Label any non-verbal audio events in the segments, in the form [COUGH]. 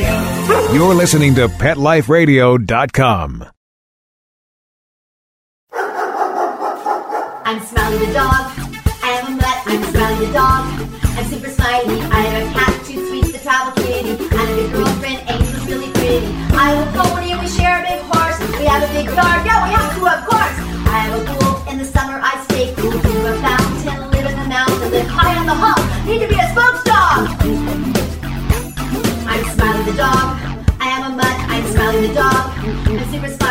[LAUGHS] You're listening to PetLifeRadio.com. I'm Smiley the dog. I am a mutt. I'm Smiley the dog. I'm super smiley. I have a cat, two sweets, the travel kitty. And a big girlfriend, Angel's really pretty. I have a pony we share a big horse. We have a big yard. Yeah, we have to, of course. I have a pool. In the summer, I dog. I am a mutt. I'm Smiley the dog. I'm super smiley.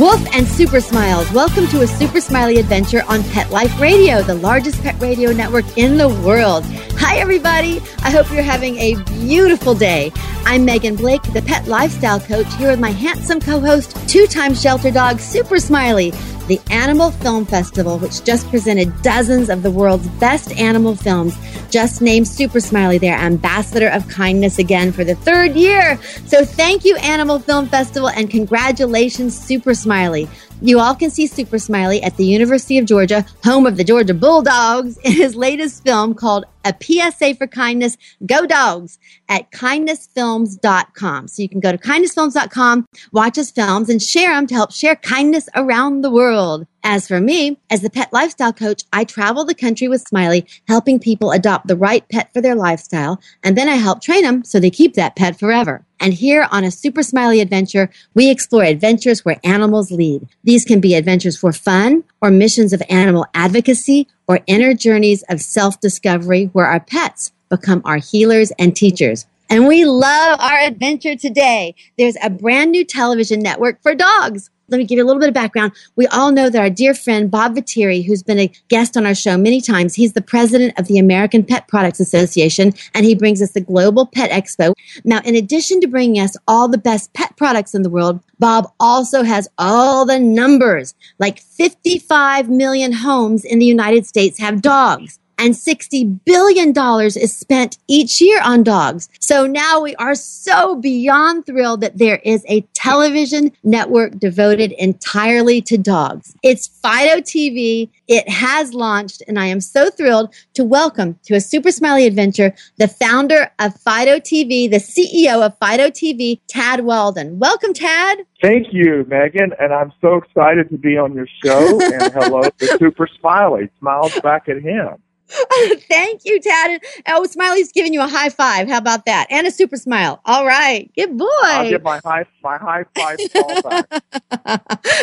Wolf and Super Smiles, welcome to a Super Smiley adventure on Pet Life Radio, the largest pet radio network in the world. Hi, everybody. I hope you're having a beautiful day. I'm Megan Blake, the pet lifestyle coach, here with my handsome co host, two time shelter dog, Super Smiley the Animal Film Festival, which just presented dozens of the world's best animal films, just named Super Smiley their ambassador of kindness again for the third year. So thank you, Animal Film Festival, and congratulations, Super Smiley. You all can see Super Smiley at the University of Georgia, home of the Georgia Bulldogs, [LAUGHS] in his latest film called A PSA for Kindness Go Dogs at kindnessfilms.com. So you can go to kindnessfilms.com, watch us films, and share them to help share kindness around the world. As for me, as the pet lifestyle coach, I travel the country with Smiley, helping people adopt the right pet for their lifestyle, and then I help train them so they keep that pet forever. And here on a Super Smiley adventure, we explore adventures where animals lead. These can be adventures for fun or missions of animal advocacy or inner journeys of self discovery where our pets become our healers and teachers. And we love our adventure today. There's a brand new television network for dogs let me give you a little bit of background. We all know that our dear friend Bob Vetere, who's been a guest on our show many times, he's the president of the American Pet Products Association, and he brings us the Global Pet Expo. Now, in addition to bringing us all the best pet products in the world, Bob also has all the numbers. Like 55 million homes in the United States have dogs and $60 billion is spent each year on dogs. So now we are so beyond thrilled that there is a television network devoted entirely to dogs. It's Fido TV. It has launched, and I am so thrilled to welcome to a Super Smiley Adventure the founder of Fido TV, the CEO of Fido TV, Tad Walden. Welcome, Tad. Thank you, Megan, and I'm so excited to be on your show. [LAUGHS] and hello to Super Smiley. Smiles back at him. [LAUGHS] Thank you, Tad. Oh, Smiley's giving you a high five. How about that? And a super smile. All right. Good boy. I'll give my high my high five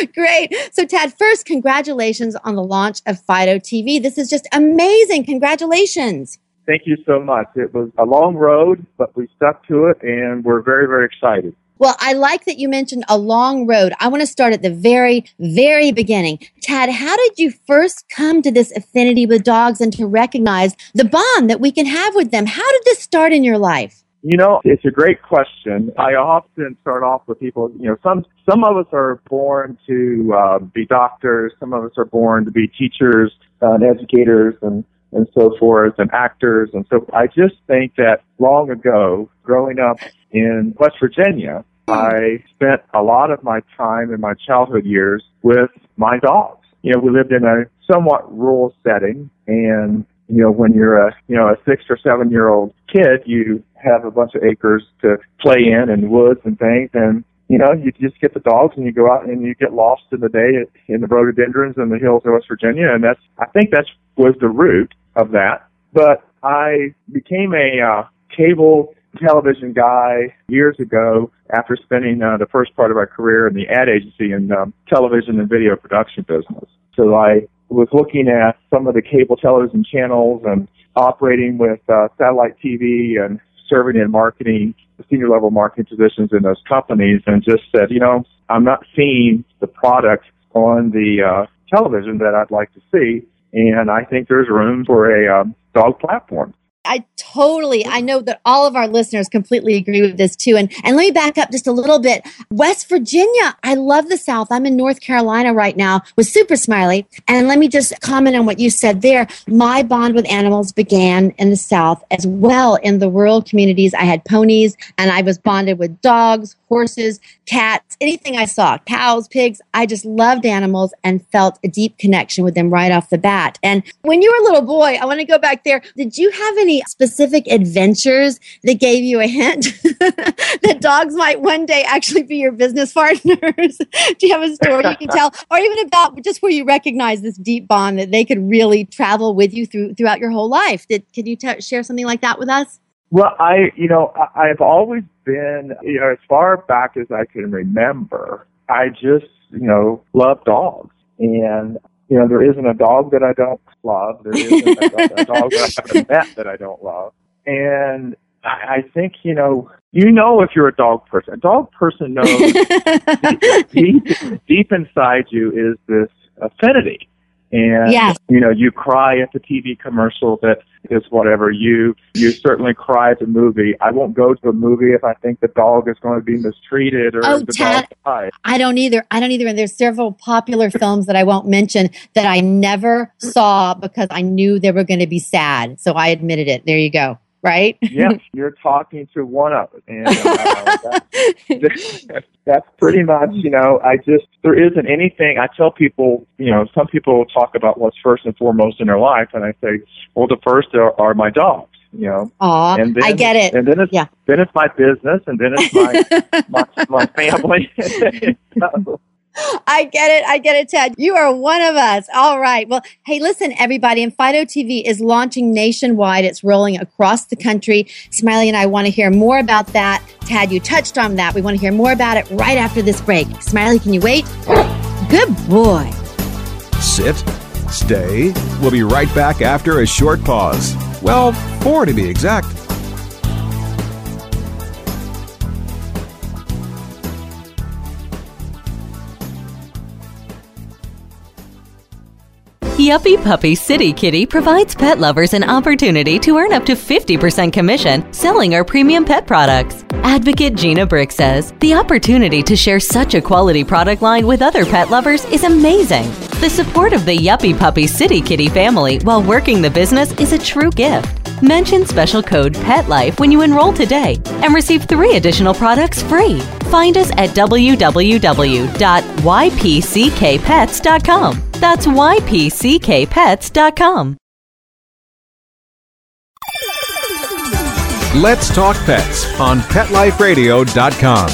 [LAUGHS] Great. So, Tad, first, congratulations on the launch of Fido TV. This is just amazing. Congratulations. Thank you so much. It was a long road, but we stuck to it, and we're very, very excited. Well, I like that you mentioned a long road. I want to start at the very, very beginning. Tad, how did you first come to this affinity with dogs and to recognize the bond that we can have with them? How did this start in your life? You know, it's a great question. I often start off with people, you know, some, some of us are born to uh, be doctors. Some of us are born to be teachers and educators and, and so forth and actors. And so I just think that long ago, growing up in West Virginia, I spent a lot of my time in my childhood years with my dogs. You know, we lived in a somewhat rural setting and you know, when you're a, you know, a six or seven year old kid, you have a bunch of acres to play in and woods and things. And, you know, you just get the dogs and you go out and you get lost in the day in the rhododendrons and the hills of West Virginia. And that's, I think that's was the root of that. But I became a uh, cable television guy years ago after spending uh, the first part of my career in the ad agency and um, television and video production business. So I was looking at some of the cable television channels and operating with uh, satellite TV and serving in marketing, senior level marketing positions in those companies and just said, you know, I'm not seeing the product on the uh, television that I'd like to see. And I think there's room for a um, dog platform. I totally, I know that all of our listeners completely agree with this too. And, and let me back up just a little bit. West Virginia, I love the South. I'm in North Carolina right now with Super Smiley. And let me just comment on what you said there. My bond with animals began in the South as well in the rural communities. I had ponies and I was bonded with dogs, horses, cats, anything I saw, cows, pigs. I just loved animals and felt a deep connection with them right off the bat. And when you were a little boy, I want to go back there. Did you have any specific adventures that gave you a hint [LAUGHS] that dogs might one day actually be your business partners? [LAUGHS] Do you have a story you can tell? Or even about just where you recognize this deep bond that they could really travel with you through throughout your whole life? Did, can you t- share something like that with us? Well, I, you know, I- I've always been, you know, as far back as I can remember, I just, you know, love dogs. And, you know, there isn't a dog that I don't love. There isn't a, a [LAUGHS] dog that I haven't met that I don't love. And I, I think, you know, you know if you're a dog person. A dog person knows [LAUGHS] deep, deep inside you is this affinity. And Yes. you know, you cry at the TV commercial that is whatever. You you certainly cry at the movie. I won't go to a movie if I think the dog is going to be mistreated or Oh, the Tad- dog dies. I don't either. I don't either. And there's several popular films that I won't mention that I never saw because I knew they were going to be sad. So I admitted it. There you go. Right? [LAUGHS] yes, you're talking to one of us, and uh, that's, [LAUGHS] that's pretty much, you know, I just there isn't anything. I tell people, you know, some people talk about what's first and foremost in their life, and I say, well, the first are, are my dogs, you know, Aw, and then I get it. and then it's Yeah. then it's my business, and then it's my [LAUGHS] my, my family. So, I get it. I get it, Tad. You are one of us. All right. Well, hey, listen, everybody. And Fido TV is launching nationwide. It's rolling across the country. Smiley and I want to hear more about that. Tad, you touched on that. We want to hear more about it right after this break. Smiley, can you wait? Good boy. Sit, stay. We'll be right back after a short pause. Well, four to be exact. Yuppie Puppy City Kitty provides pet lovers an opportunity to earn up to 50% commission selling our premium pet products. Advocate Gina Brick says the opportunity to share such a quality product line with other pet lovers is amazing. The support of the Yuppie Puppy City Kitty family while working the business is a true gift. Mention special code PETLIFE when you enroll today and receive three additional products free. Find us at www.ypckpets.com. That's ypckpets.com. Let's talk pets on PetLifeRadio.com.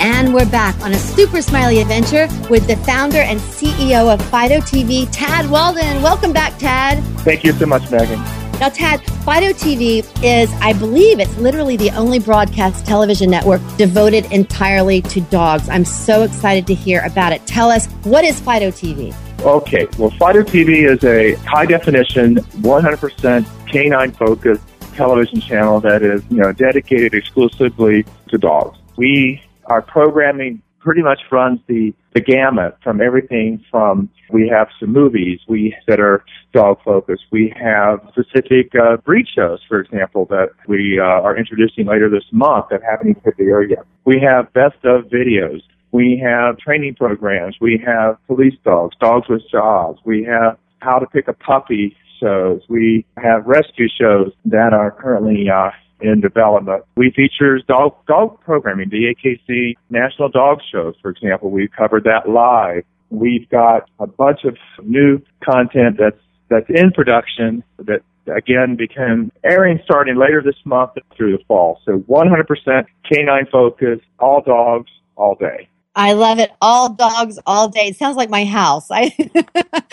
And we're back on a super smiley adventure with the founder and CEO of Fido TV, Tad Walden. Welcome back, Tad. thank you so much, Megan. Now, Tad, Fido TV is, I believe, it's literally the only broadcast television network devoted entirely to dogs. I'm so excited to hear about it. Tell us, what is Fido TV? Okay, well, Fido TV is a high definition, 100% canine focused television channel that is, you know, dedicated exclusively to dogs. We, are programming pretty much runs the, the gamut from everything from, we have some movies we, that are dog focused. We have specific uh, breed shows, for example, that we uh, are introducing later this month that haven't the air yet. We have best of videos. We have training programs. We have police dogs, dogs with jobs. We have how to pick a puppy shows. We have rescue shows that are currently uh, in development. We feature dog dog programming, the AKC National Dog Shows, for example. We've covered that live. We've got a bunch of new content that's that's in production that again become airing starting later this month through the fall. So 100% canine focus, all dogs, all day. I love it. All dogs, all day. It sounds like my house. [LAUGHS] I,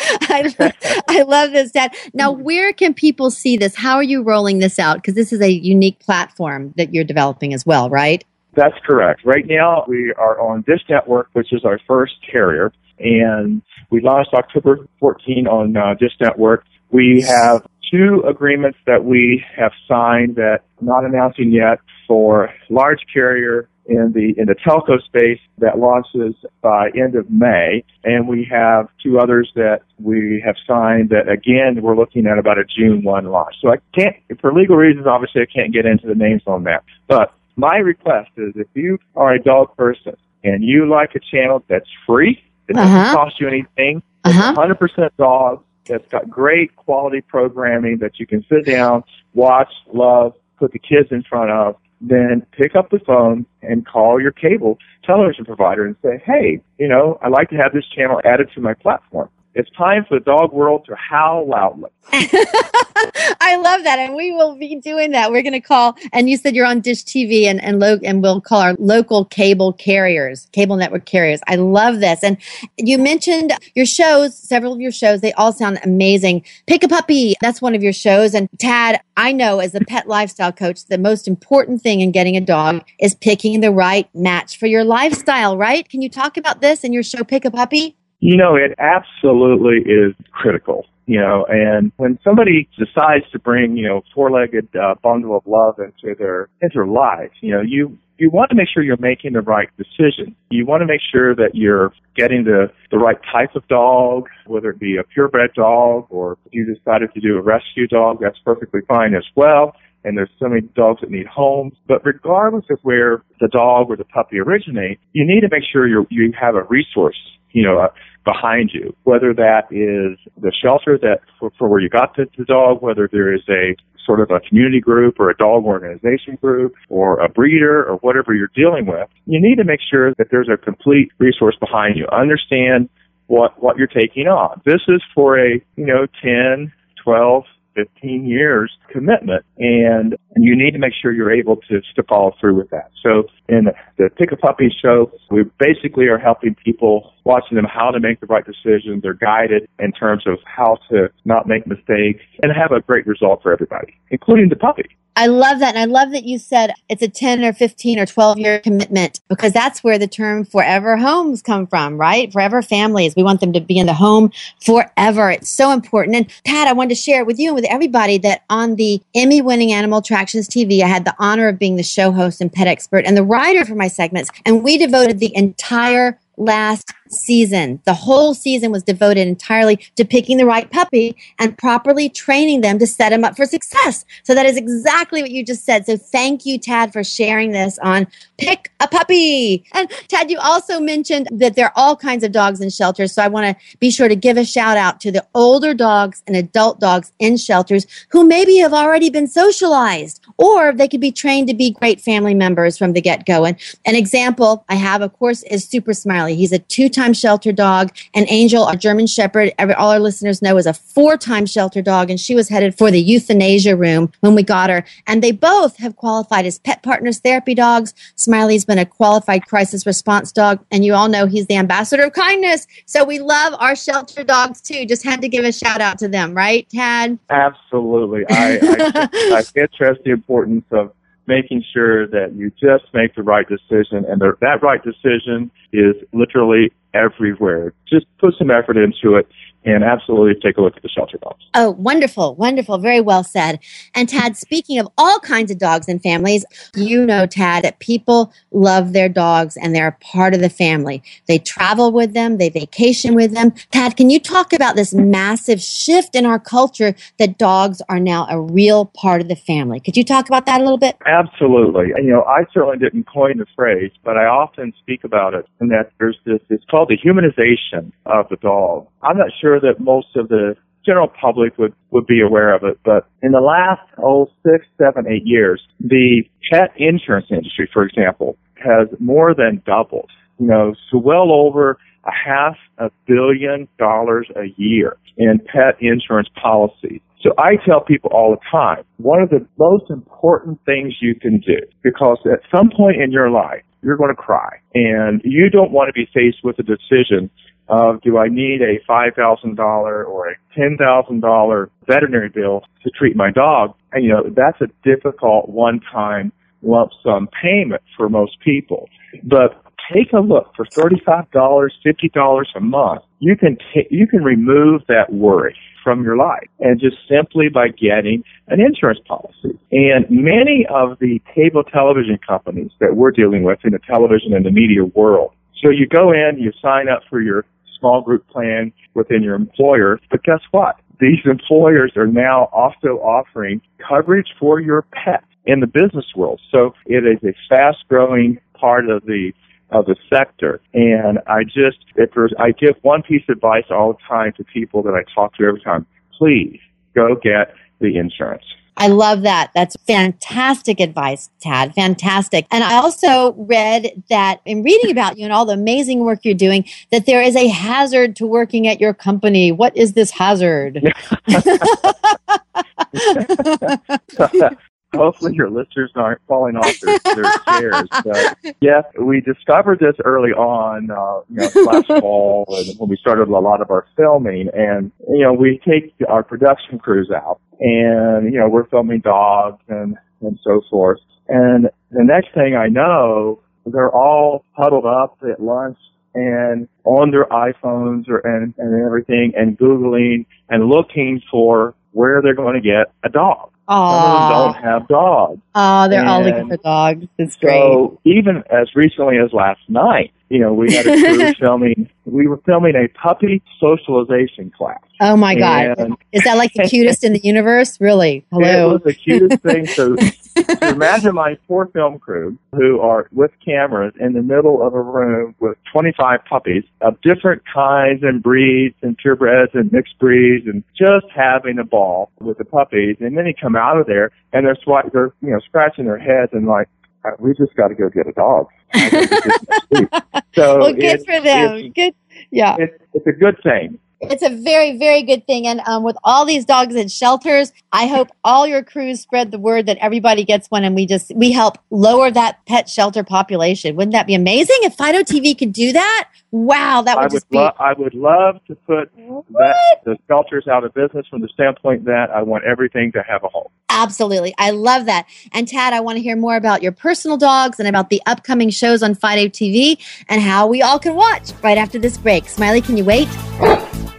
I, I love this, Tad. Now, where can people see this? How are you rolling this out? Because this is a unique platform that you're developing as well, right? That's correct. Right now, we are on Dish Network, which is our first carrier, and we launched October 14 on uh, Dish Network. We have two agreements that we have signed that I'm not announcing yet for large carrier in the in the telco space that launches by end of May, and we have two others that we have signed that again we're looking at about a June one launch. So I can't, for legal reasons, obviously I can't get into the names on that, but my request is if you are a dog person and you like a channel that's free, it doesn't Uh-huh. cost you anything, Uh huh. 100% dogs, that's got great quality programming that you can sit down, watch, love, put the kids in front of, then pick up the phone and call your cable television provider and say, hey, you know, I'd like to have this channel added to my platform. It's time for the dog world to howl loudly. [LAUGHS] I love that. And we will be doing that. We're going to call, and you said you're on Dish TV and, and, lo- and we'll call our local cable carriers, cable network carriers. I love this. And you mentioned your shows, several of your shows, they all sound amazing. Pick a Puppy, that's one of your shows. And Tad, I know as a pet lifestyle coach, the most important thing in getting a dog is picking the right match for your lifestyle, right? Can you talk about this in your show, Pick a Puppy? You know, it absolutely is critical. You know, and when somebody decides to bring, you know, four-legged uh, bundle of love into their into their life, you know, you you want to make sure you're making the right decision. You want to make sure that you're getting the the right type of dog, whether it be a purebred dog or if you decided to do a rescue dog, that's perfectly fine as well and there's so many dogs that need homes. But regardless of where the dog or the puppy originate, you need to make sure you you have a resource, you know, uh, behind you, whether that is the shelter that for, for where you got the, the dog, whether there is a sort of a community group or a dog organization group or a breeder or whatever you're dealing with, you need to make sure that there's a complete resource behind you. Understand what, what you're taking on. This is for a, you know, 10, 12, 15 years commitment and you need to make sure you're able to, to follow through with that. So in the Pick a Puppy show, we basically are helping people, watching them how to make the right decision. They're guided in terms of how to not make mistakes and have a great result for everybody, including the puppy. I love that. And I love that you said it's a 10 or 15 or 12 year commitment because that's where the term forever homes come from, right? Forever families. We want them to be in the home forever. It's so important. And Tad, I wanted to share with you and with everybody that on the Emmy winning Animal Attractions TV, I had the honor of being the show host and pet expert and the writer for my segments. And we devoted the entire last season. The whole season was devoted entirely to picking the right puppy and properly training them to set them up for success. So that is exactly what you just said. So thank you, Tad, for sharing this on Pick a Puppy. And Tad, you also mentioned that there are all kinds of dogs in shelters. So I want to be sure to give a shout out to the older dogs and adult dogs in shelters who maybe have already been socialized or they could be trained to be great family members from the get go. And an example I have, of course, is Super Smiley. He's a two time time shelter dog. And Angel, our German Shepherd, every, all our listeners know, is a four time shelter dog. And she was headed for the euthanasia room when we got her. And they both have qualified as pet partners therapy dogs. Smiley's been a qualified crisis response dog. And you all know he's the ambassador of kindness. So we love our shelter dogs too. Just had to give a shout out to them, right, Tad? Absolutely. I, I, I can't [LAUGHS] stress the importance of making sure that you just make the right decision and that right decision is literally everywhere. Just put some effort into it and absolutely take a look at the shelter dogs. Oh, wonderful, wonderful. Very well said. And Tad, speaking of all kinds of dogs and families, you know, Tad, that people love their dogs and they're a part of the family. They travel with them, they vacation with them. Tad, can you talk about this massive shift in our culture that dogs are now a real part of the family? Could you talk about that a little bit? Absolutely. You know, I certainly didn't coin the phrase, but I often speak about it and that there's this, it's called the humanization of the dog. I'm not sure that most of the general public would, would be aware of it, but in the last, oh, six, seven, eight years, the pet insurance industry, for example, has more than doubled. You know, so well over a half a billion dollars a year in pet insurance policies. So I tell people all the time, one of the most important things you can do, because at some point in your life, you're going to cry and you don't want to be faced with a decision of do I need a $5,000 or a $10,000 veterinary bill to treat my dog? And you know, that's a difficult one-time lump sum payment for most people. But take a look for $35, $50 a month. You can t- you can remove that worry from your life and just simply by getting an insurance policy. And many of the cable television companies that we're dealing with in the television and the media world so you go in, you sign up for your small group plan within your employer. But guess what? These employers are now also offering coverage for your pet in the business world. So it is a fast growing part of the of the sector. And I just, if there's, I give one piece of advice all the time to people that I talk to every time. Please go get the insurance. I love that. That's fantastic advice, Tad. Fantastic. And I also read that in reading about you and all the amazing work you're doing, that there is a hazard to working at your company. What is this hazard? [LAUGHS] [LAUGHS] [LAUGHS] Hopefully, your listeners aren't falling off their, their chairs. But yes, we discovered this early on, uh, you know, last [LAUGHS] fall and when we started a lot of our filming. And, you know, we take our production crews out and, you know, we're filming dogs and, and so forth. And the next thing I know, they're all huddled up at lunch and on their iPhones or and, and everything and Googling and looking for where they're going to get a dog. Some of them don't have dogs. Oh, they're all looking And for dogs. It's great. So even as recently as last night, you know, we had a [LAUGHS] crew filming. We were filming a puppy socialization class. Oh my God. And Is that like the cutest in the universe? Really? It was the cutest thing. So, so [LAUGHS] imagine my poor film crew who are with cameras in the middle of a room with 25 puppies of different kinds and breeds and purebreds and mixed breeds and just having a ball with the puppies. And then they come out of there and they're swi- they're you know scratching their heads and like, "Uh, Uh, we just got to go get a dog. I gotta get some sleep." So well, good it's- for them. Good. Yeah. it's, it's a good thing. It's a very, very good thing. And um, with all these dogs in shelters, I hope all your crews spread the word that everybody gets one and we just, we help lower that pet shelter population. Wouldn't that be amazing if Fido TV could do that? Wow, that would I would just be. lo- I would love to put that the shelters out of business from the standpoint that I want everything to have a home. Absolutely. I love that. And Tad, I want to hear more about your personal dogs and about the upcoming shows on Fido TV and how we all can watch right after this break. Smiley, can you wait?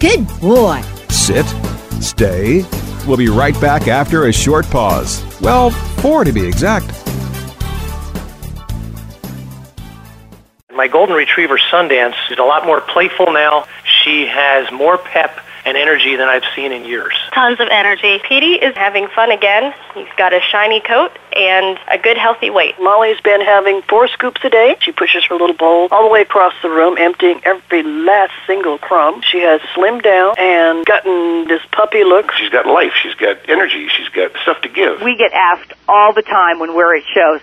Good boy. Sit, stay. We'll be right back after a short pause. Well, four to be exact. My golden retriever Sundance is a lot more playful now. She has more pep and energy than I've seen in years. tons of energy. Petey is having fun again. He's got a shiny coat and a good healthy weight. Molly's been having four scoops a day. She pushes her little bowl all the way across the room, emptying every last single crumb. She has slimmed down and gotten this puppy look. She's got life. She's got energy. She's got stuff to give. We get asked all the time when we're at shows,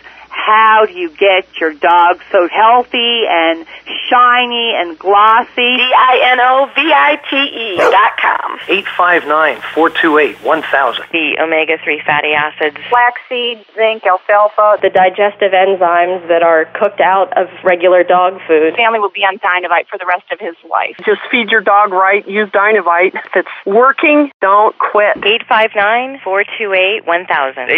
how do you get your dog so healthy and shiny and glossy? D-I-N-O-V-I-T-E dot com. 859-428-1000. The omega-3 fatty acids. Flaxseed, zinc, alfalfa. The digestive enzymes that are cooked out of regular dog food. Family will be on Dinovite for the rest of his life. Just feed your dog right. Use Dinovite. If it's working, don't quit. 859-428-1000.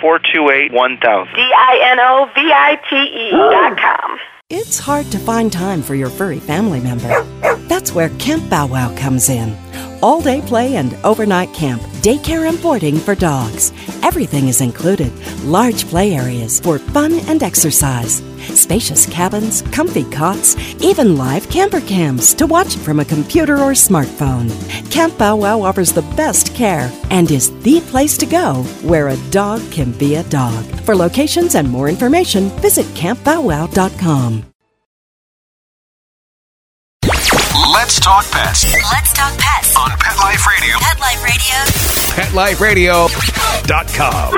859-428-1000. D-I-N-O-V-I-T-E dot com. It's hard to find time for your furry family member. That's where Camp Bow Wow comes in. All day play and overnight camp, daycare and boarding for dogs. Everything is included. Large play areas for fun and exercise. Spacious cabins, comfy cots, even live camper cams to watch from a computer or smartphone. Camp Bow Wow offers the best care and is the place to go where a dog can be a dog. For locations and more information, visit campbowwow.com. Let's talk pets Let's talk pets. on Pet Life Radio. Pet Life Radio. PetLifeRadio.com.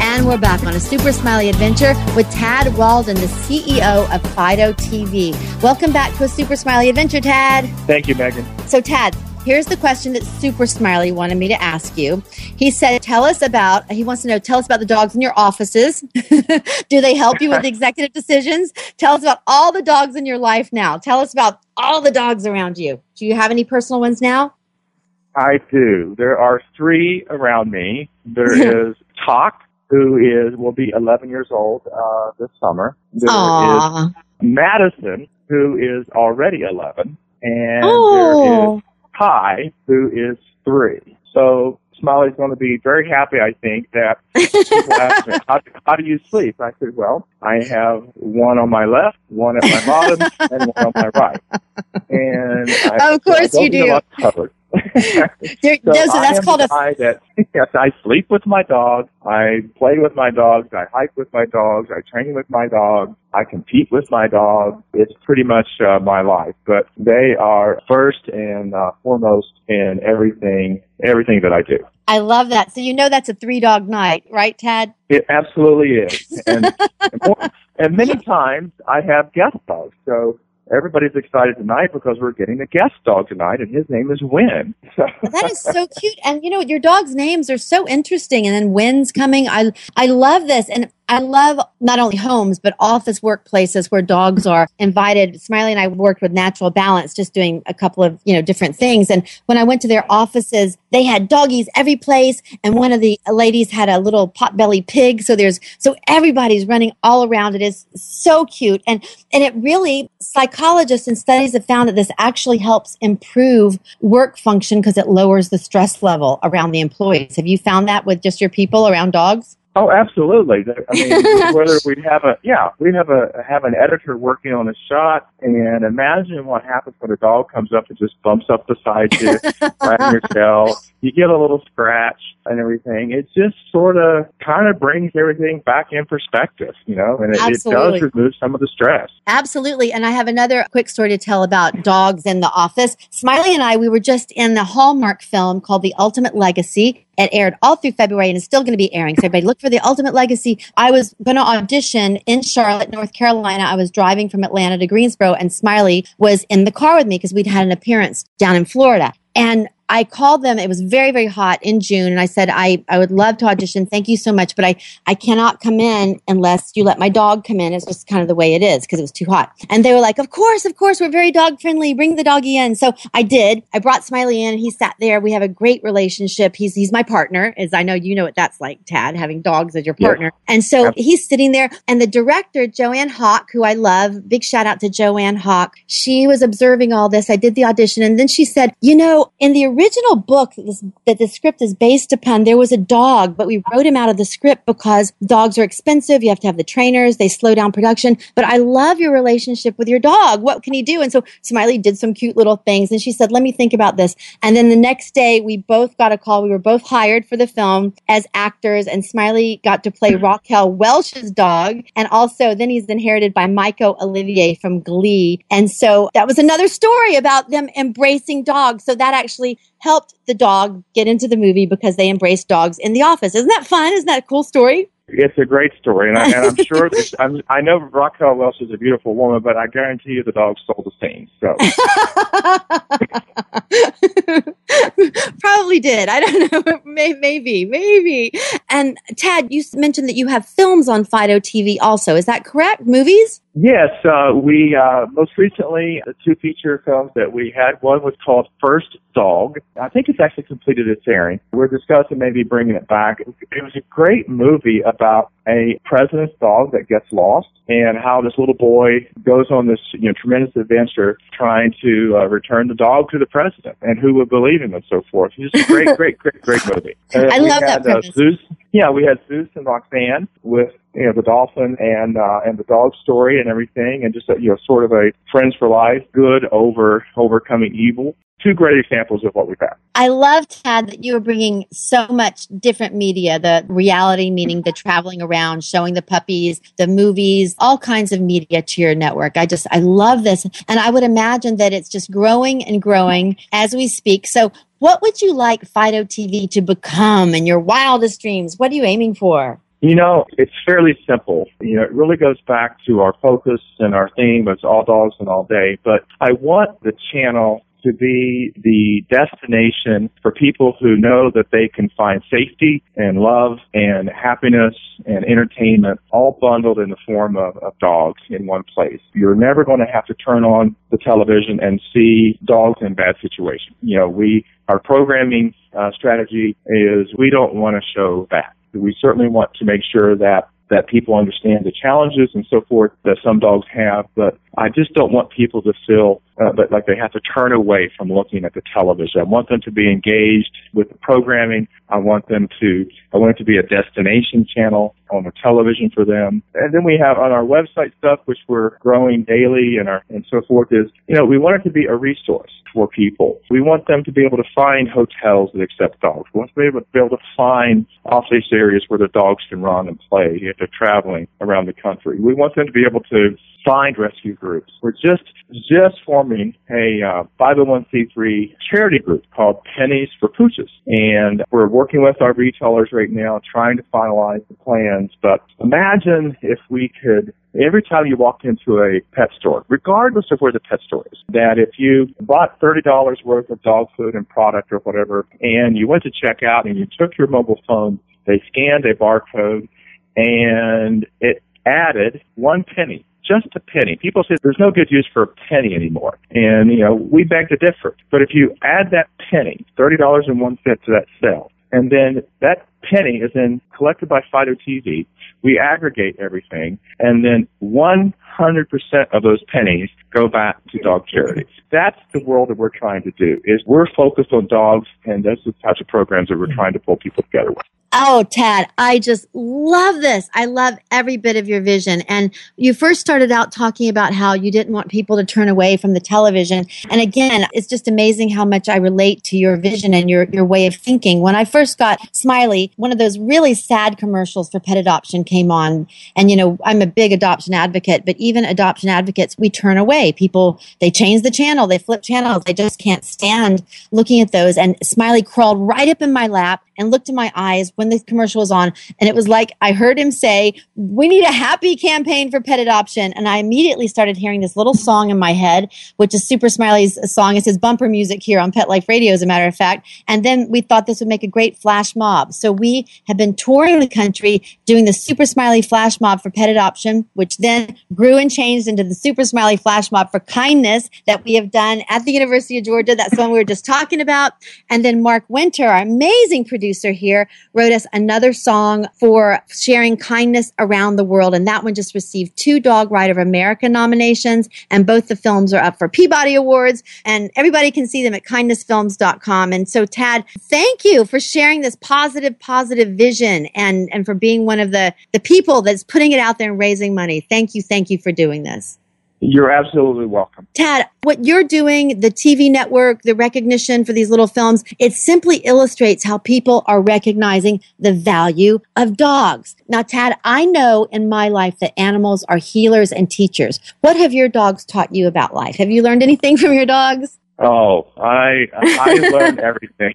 And we're back on a super smiley adventure with Tad Walden, the CEO of Fido TV. Welcome back to a super smiley adventure, Tad. Thank you, Megan. So, Tad, here's the question that Super Smiley wanted me to ask you. He said, Tell us about, he wants to know, tell us about the dogs in your offices. [LAUGHS] Do they help you with [LAUGHS] executive decisions? Tell us about all the dogs in your life now. Tell us about all the dogs around you. Do you have any personal ones now? I do. There are three around me. There [LAUGHS] is Talk, who is will be 11 years old uh, this summer. There is Aw. Madison, who is already 11, and Oh. there is Kai, who is three. So Smiley's going to be very happy, I think, that [LAUGHS] people ask me, how, how do you sleep? I said, well, I have one on my left, one at my bottom, and one on my right. And I, Of course so you do. [LAUGHS] There- So no, so that's called a that [LAUGHS] yes, I sleep with my dog, I play with my dogs, I hike with my dogs, I train with my dogs, I compete with my dog. It's pretty much uh, my life, but they are first and uh, foremost in everything everything that I do. I love that. So you know that's a three dog night, right, Tad? It absolutely is, and [LAUGHS] and, and many times I have guest dogs, so. Everybody's excited tonight because we're getting a guest dog tonight, and his name is Win. [LAUGHS] That is so cute. And you know, your dog's names are so interesting. And then Wynn's coming. I I love this. And I love not only homes, but office workplaces where dogs are invited. Smiley and I worked with Natural Balance, just doing a couple of, you know, different things. And when I went to their offices, they had doggies every place. And one of the ladies had a little potbelly pig. So there's, so everybody's running all around. It is so cute. And, and it really, psychologists and studies have found that this actually helps improve work function because it lowers the stress level around the employees. Have you found that with just your people around dogs? Oh, absolutely. I mean, [LAUGHS] whether we have a yeah, we have a have an editor working on a shot, and imagine what happens when a dog comes up and just bumps up beside you, [LAUGHS] right in your tail. You get a little scratch and everything. It just sort of kind of brings everything back in perspective, you know, and it, it does remove some of the stress. Absolutely. And I have another quick story to tell about dogs in the office. Smiley and I, we were just in the Hallmark film called The Ultimate Legacy. It aired all through February and is still going to be airing. So everybody look for The Ultimate Legacy. I was going to audition in Charlotte, North Carolina. I was driving from Atlanta to Greensboro and Smiley was in the car with me because we'd had an appearance down in Florida. And I called them. It was very, very hot in June. And I said, I, I would love to audition. Thank you so much. But I, I cannot come in unless you let my dog come in. It's just kind of the way it is because it was too hot. And they were like, of course, of course. We're very dog friendly. Bring the doggy in. So I did. I brought Smiley in. And he sat there. We have a great relationship. He's, he's my partner as I know you know what that's like, Tad, having dogs as your partner. And so he's sitting there and the director, Joanne Hawk, who I love, big shout out to Joanne Hawk. She was observing all this. I did the audition and then she said, you know, in the original book that this, that the script is based upon, there was a dog, but we wrote him out of the script because dogs are expensive. You have to have the trainers. They slow down production. But I love your relationship with your dog. What can he do? And so Smiley did some cute little things and she said, let me think about this. And then the next day we both got a call. We were both hired for the film as actors and Smiley got to play Raquel Welch's dog. And also then he's inherited by Michael Olivier from Glee. And so that was another story about them embracing dogs. So that actually helped the dog get into the movie because they embraced dogs in the office. Isn't that fun? Isn't that a cool story? It's a great story, and, I, and I'm sure [LAUGHS] that, I'm, I know Raquel Welch is a beautiful woman, but I guarantee you the dog stole the scene. So [LAUGHS] [LAUGHS] Probably did. I don't [LAUGHS] know. May- Maybe, maybe. And Tad, you mentioned that you have films on Fido TV also. Is that correct? Movies? Yes, uh, we uh, most recently the two feature films that we had. One was called First Dog. I think it's actually completed its airing. We're discussing maybe bringing it back. It was a great movie about a president's dog that gets lost and how this little boy goes on this you know tremendous adventure trying to uh, return the dog to the president and who would believe him and so forth. It's just a great, [LAUGHS] great, great, great movie. And I love that had, uh, premise. Zeus, yeah, we had Zeus and Roxanne with you know the dolphin and uh, and the dog story and everything, and just a, you know sort of a friends for life, good over overcoming evil. Two great examples of what we've had. I love, Tad, that you are bringing so much different media the reality, meaning the traveling around, showing the puppies, the movies, all kinds of media to your network. I just, I love this. And I would imagine that it's just growing and growing as we speak. So, what would you like Fido TV to become in your wildest dreams? What are you aiming for? You know, it's fairly simple. You know, it really goes back to our focus and our theme. It's all dogs and all day. But I want the channel to be the destination for people who know that they can find safety and love and happiness and entertainment all bundled in the form of, of dogs in one place. You're never going to have to turn on the television and see dogs in bad situations. You know, we, our programming uh, strategy is we don't want to show that. We certainly want to make sure that that people understand the challenges and so forth that some dogs have, but I just don't want people to feel uh, that like they have to turn away from looking at the television. I want them to be engaged with the programming. I want them to, I want it to be a destination channel on the television for them. And then we have on our website stuff, which we're growing daily and our, and so forth is, you know, we want it to be a resource for people. We want them to be able to find hotels that accept dogs. We want them to be able to, find off-leash areas where the dogs can run and play if they're traveling around the country. We want them to be able to find rescue groups. We're just just forming a uh, 501c3 charity group called Pennies for Pooches, and we're working with our retailers right now, trying to finalize the plans. But imagine if we could every time you walked into a pet store, regardless of where the pet store is, that if you bought $30 worth of dog food and product or whatever, and you went to check out and you took your mobile phone, they scanned a barcode and it added one penny just a penny. People say there's no good use for a penny anymore. And, you know, we beg to differ. But if you add that penny, $30.01 to that sale, and then that penny is then collected by Fido TV. We aggregate everything, and then 100% of those pennies go back to dog charities. That's the world that we're trying to do. Is we're focused on dogs, and those are the types of programs that we're trying to pull people together with. Oh, Tad, I just love this. I love every bit of your vision. And you first started out talking about how you didn't want people to turn away from the television. And again, it's just amazing how much I relate to your vision and your, your way of thinking. When I first got Smiley, one of those really sad commercials for pet adoption came on. And, you know, I'm a big adoption advocate, but even adoption advocates, we turn away. People, they change the channel, they flip channels. They just can't stand looking at those. And Smiley crawled right up in my lap and looked in my eyes when the commercial was on. And it was like I heard him say, We need a happy campaign for pet adoption. And I immediately started hearing this little song in my head, which is Super Smiley's song. It's his bumper music here on Pet Life Radio, as a matter of fact. And then we thought this would make a great flash mob. So we have been touring the country doing the Super Smiley flash mob for pet adoption, which then grew and changed into the Super Smiley flash mob for kindness that we have done at the University of Georgia. That's the one we were just talking about. And then Mark Winter, our amazing producer, producer here, wrote us another song for sharing kindness around the world. And that one just received two Dog Ride of America nominations. And both the films are up for Peabody Awards. And everybody can see them at kindnessfilms.com. And so, Tad, thank you for sharing this positive, positive vision and, and for being one of the, the people that's putting it out there and raising money. Thank you. Thank you for doing this. You're absolutely welcome. Tad, what you're doing, the TV network, the recognition for these little films, it simply illustrates how people are recognizing the value of dogs. Now, Tad, I know in my life that animals are healers and teachers. What have your dogs taught you about life? Have you learned anything [LAUGHS] from your dogs? Oh, I I learned everything.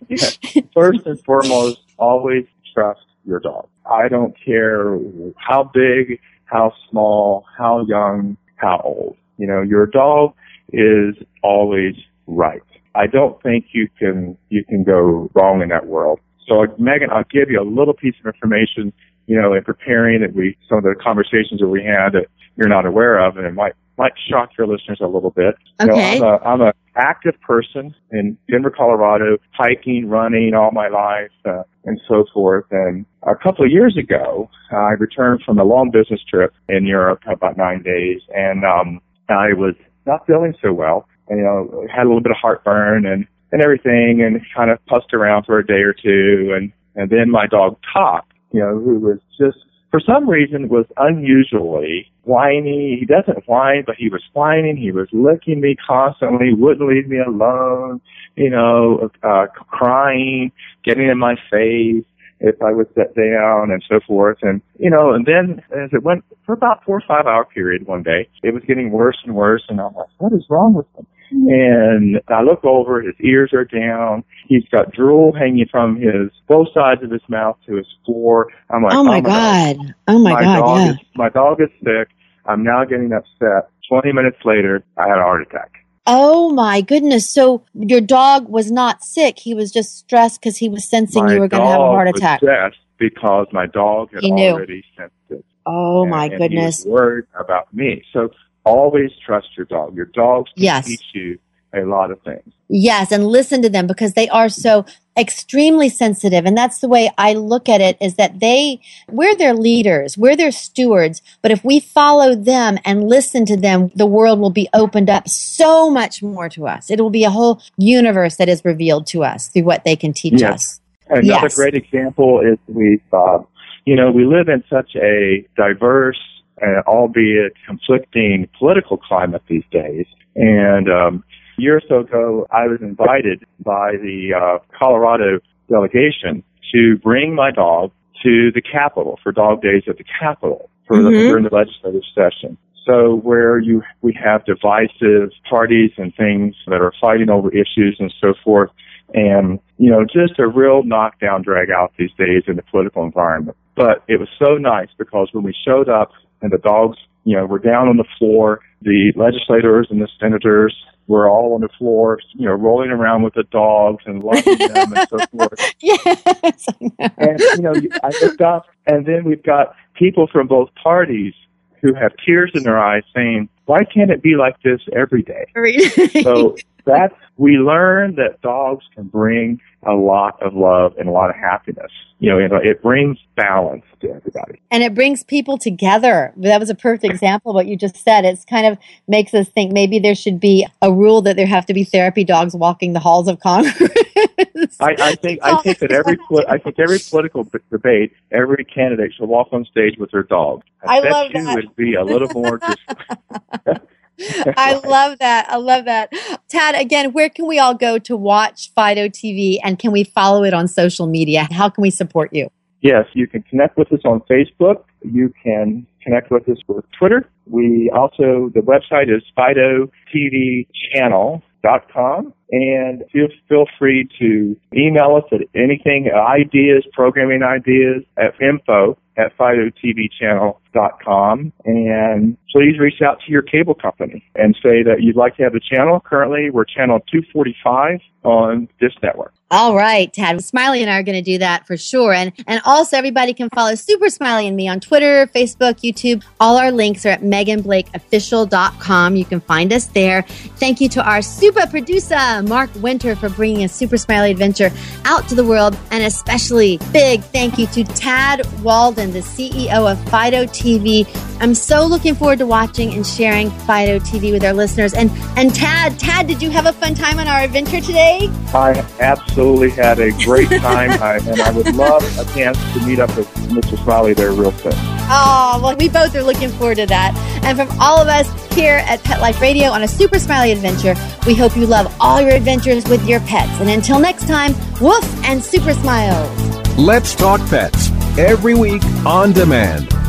[LAUGHS] First and foremost, always trust your dog. I don't care how big, how small, how young, how old. You know, your dog is always right. I don't think you can you can go wrong in that world. So Megan, I'll give you a little piece of information, you know, in preparing that we some of the conversations that we had that you're not aware of and it might might shock your listeners a little bit. Okay. You know, I'm a I'm a active person in Denver, Colorado, hiking, running all my life, uh, and so forth. And a couple of years ago, I returned from a long business trip in Europe, about nine days, and um, I was not feeling so well. And, you know, had a little bit of heartburn and and everything, and kind of pussed around for a day or two, and and then my dog Top, you know, who was just for some reason was unusually whiny. He doesn't whine, but he was whining. He was licking me constantly, wouldn't leave me alone, you know, uh, crying, getting in my face if I would sit down and so forth. And, you know, and then as it went for about four or five hour period one day, it was getting worse and worse. And I'm like, what is wrong with him? And I look over, his ears are down. He's got drool hanging from his both sides of his mouth to his floor. I'm like, oh my, oh my god. god. Oh my, my god. Dog yeah. is, my dog is sick. I'm now getting upset. 20 minutes later, I had a heart attack. Oh my goodness. So your dog was not sick. He was just stressed because he was sensing my you were going to have a heart attack. Was because my dog had he knew. already sensed it. Oh and, my and goodness. He was worried about me. So always trust your dog. Your dogs can yes. teach you a lot of things. Yes, and listen to them because they are so extremely sensitive. And that's the way I look at it is that they, we're their leaders, we're their stewards. But if we follow them and listen to them, the world will be opened up so much more to us. It will be a whole universe that is revealed to us through what they can teach Yes. us. Another Yes. great example is we, uh, you know, we live in such a diverse, uh, albeit conflicting political climate these days. And um, a year or so ago, I was invited by the uh, Colorado delegation to bring my dog to the Capitol for Dog Days at the Capitol for the, Mhm. during the legislative session. So where you we have divisive parties and things that are fighting over issues and so forth, and you know just a real knockdown drag out these days in the political environment. But it was so nice because when we showed up and the dogs, you know, were down on the floor, the legislators and the senators were all on the floor, you know, rolling around with the dogs and loving them and so [LAUGHS] forth. Yes. And you know, I looked up, and then we've got people from both parties who have tears in their eyes saying, "Why can't it be like this every day?" [LAUGHS] so that's we learn that dogs can bring a lot of love and a lot of happiness. You know, it, it brings balance to everybody. and it brings people together. That was a perfect example of what you just said. It's kind of makes us think maybe there should be a rule that there have to be therapy dogs walking the halls of Congress. I, I think I think that every I think every political b- debate, every candidate should walk on stage with their dog. I bet love you that. would be a little more just [LAUGHS] [LAUGHS] I love that. I love that. Tad, again, where can we all go to watch Fido TV and can we follow it on social media? How can we support you? Yes, you can connect with us on Facebook. You can connect with us with Twitter. We also, the website is FidoTVChannel.com and feel, feel free to email us at anything, ideas, programming ideas at info at FidoTVChannel.com and please reach out to your cable company and say that you'd like to have the channel. Currently, we're channel 245 on this network. All right, Tad. Smiley and I are going to do that for sure. And and also everybody can follow Super Smiley and me on Twitter, Facebook, YouTube. All our links are at meganblakeofficial.com. You can find us there. Thank you to our super producer, Mark Winter, for bringing a Super Smiley adventure out to the world. And especially big thank you to Tad Walden, the CEO of Fido TV. I'm so looking forward to watching and sharing Fido TV with our listeners. And and Tad, Tad, did you have a fun time on our adventure today? I absolutely had a great time, [LAUGHS] I, and I would love a chance to meet up with Mr. Smiley there real soon. Oh, well, we both are looking forward to that. And from all of us here at Pet Life Radio on a super smiley adventure, we hope you love all your adventures with your pets. And until next time, woof and super smiles. Let's Talk Pets every week on demand,